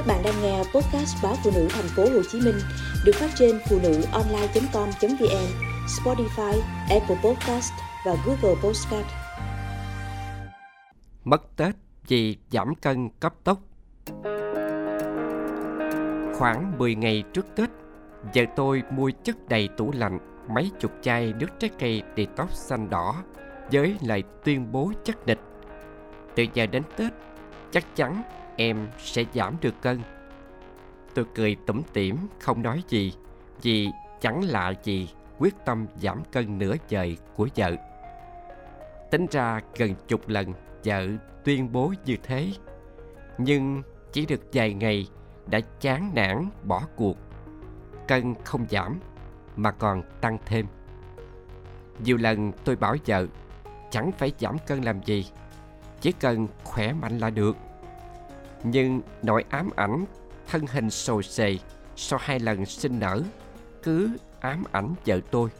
Các bạn đang nghe podcast báo phụ nữ thành phố Hồ Chí Minh được phát trên phụ nữ online.com.vn, Spotify, Apple Podcast và Google Podcast. Mất Tết vì giảm cân cấp tốc. Khoảng 10 ngày trước Tết, vợ tôi mua chất đầy tủ lạnh mấy chục chai nước trái cây detox xanh đỏ với lời tuyên bố chắc nịch. Từ giờ đến Tết, chắc chắn em sẽ giảm được cân. Tôi cười tủm tỉm, không nói gì, vì chẳng lạ gì quyết tâm giảm cân nửa trời của vợ. Tính ra gần chục lần vợ tuyên bố như thế, nhưng chỉ được vài ngày đã chán nản, bỏ cuộc cân không giảm, mà còn tăng thêm nhiều lần tôi bảo vợ, chẳng phải giảm cân làm gì, chỉ cần khỏe mạnh là được nhưng nỗi ám ảnh, thân hình sồi sề sau hai lần sinh nở, cứ ám ảnh vợ tôi.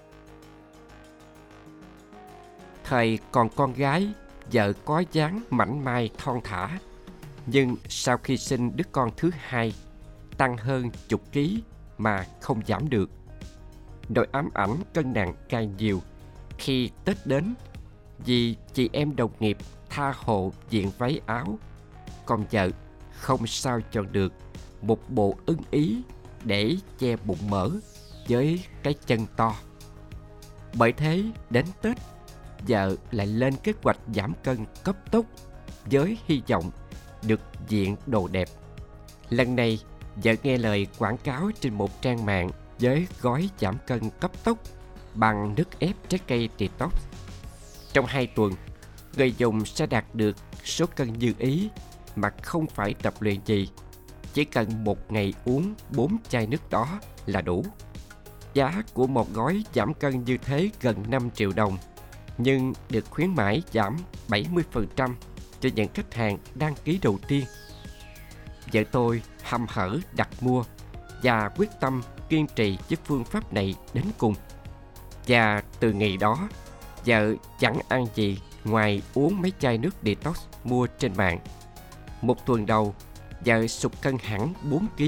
Thời còn con gái, vợ có dáng mảnh mai thon thả. Nhưng sau khi sinh đứa con thứ hai, tăng hơn chục ký mà không giảm được. Nỗi ám ảnh cân nặng càng nhiều khi tết đến, vì chị em đồng nghiệp tha hồ diện váy áo, còn vợ không sao chọn được một bộ ưng ý để che bụng mỡ với cái chân to bởi thế đến tết vợ lại lên kế hoạch giảm cân cấp tốc với hy vọng được diện đồ đẹp. Lần này, vợ nghe lời quảng cáo trên một trang mạng với gói giảm cân cấp tốc bằng nước ép trái cây detox. Trong hai tuần, người dùng sẽ đạt được số cân như ý mà không phải tập luyện gì. Chỉ cần một ngày uống 4 chai nước đó là đủ. Giá của một gói giảm cân như thế gần 5 triệu đồng nhưng được khuyến mãi giảm 70% cho những khách hàng đăng ký đầu tiên. Vợ tôi hăm hở đặt mua và quyết tâm kiên trì với phương pháp này đến cùng. Và từ ngày đó, vợ chẳng ăn gì ngoài uống mấy chai nước detox mua trên mạng. Một tuần đầu, vợ sụt cân hẳn 4 kg,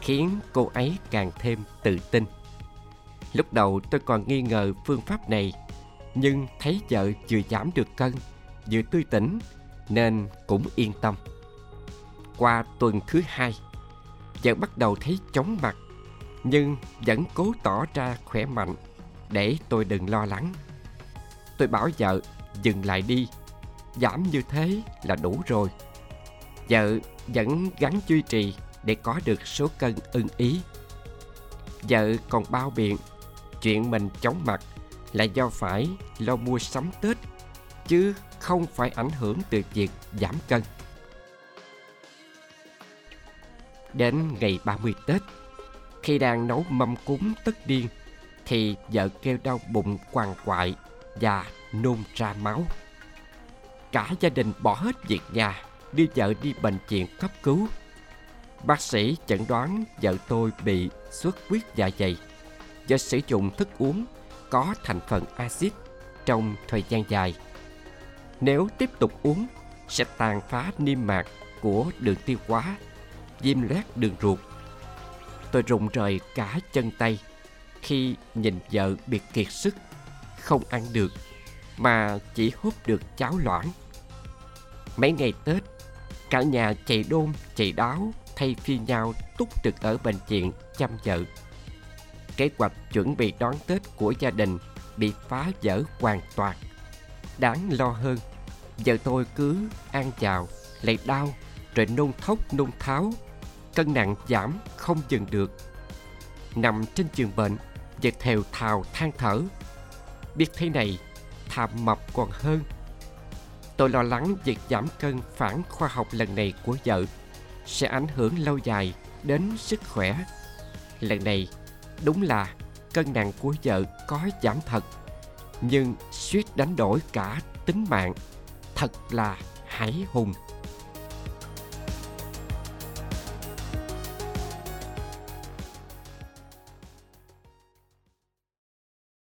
khiến cô ấy càng thêm tự tin. Lúc đầu tôi còn nghi ngờ phương pháp này nhưng thấy vợ vừa giảm được cân vừa tươi tỉnh nên cũng yên tâm. Qua tuần thứ hai vợ bắt đầu thấy chóng mặt nhưng vẫn cố tỏ ra khỏe mạnh để tôi đừng lo lắng. Tôi bảo vợ dừng lại đi giảm như thế là đủ rồi vợ vẫn gắn duy trì để có được số cân ưng ý vợ còn bao biện chuyện mình chóng mặt là do phải lo mua sắm Tết chứ không phải ảnh hưởng từ việc giảm cân. Đến ngày 30 Tết, khi đang nấu mâm cúng tất điên thì vợ kêu đau bụng quằn quại và nôn ra máu. Cả gia đình bỏ hết việc nhà đưa vợ đi bệnh viện cấp cứu. Bác sĩ chẩn đoán vợ tôi bị xuất huyết dạ dày do sử dụng thức uống có thành phần axit trong thời gian dài. Nếu tiếp tục uống sẽ tàn phá niêm mạc của đường tiêu hóa, viêm loét đường ruột. Tôi rụng rời cả chân tay khi nhìn vợ bị kiệt sức, không ăn được mà chỉ hút được cháo loãng. Mấy ngày Tết, cả nhà chạy đôn chạy đáo thay phiên nhau túc trực ở bệnh viện chăm vợ kế hoạch chuẩn bị đón Tết của gia đình bị phá vỡ hoàn toàn. Đáng lo hơn, giờ tôi cứ ăn chào, lại đau, rồi nôn thốc nôn tháo, cân nặng giảm không dừng được. Nằm trên giường bệnh, và thều thào than thở. Biết thế này, thà mập còn hơn. Tôi lo lắng việc giảm cân phản khoa học lần này của vợ sẽ ảnh hưởng lâu dài đến sức khỏe. Lần này, Đúng là cân nặng của vợ có giảm thật Nhưng suýt đánh đổi cả tính mạng Thật là hải hùng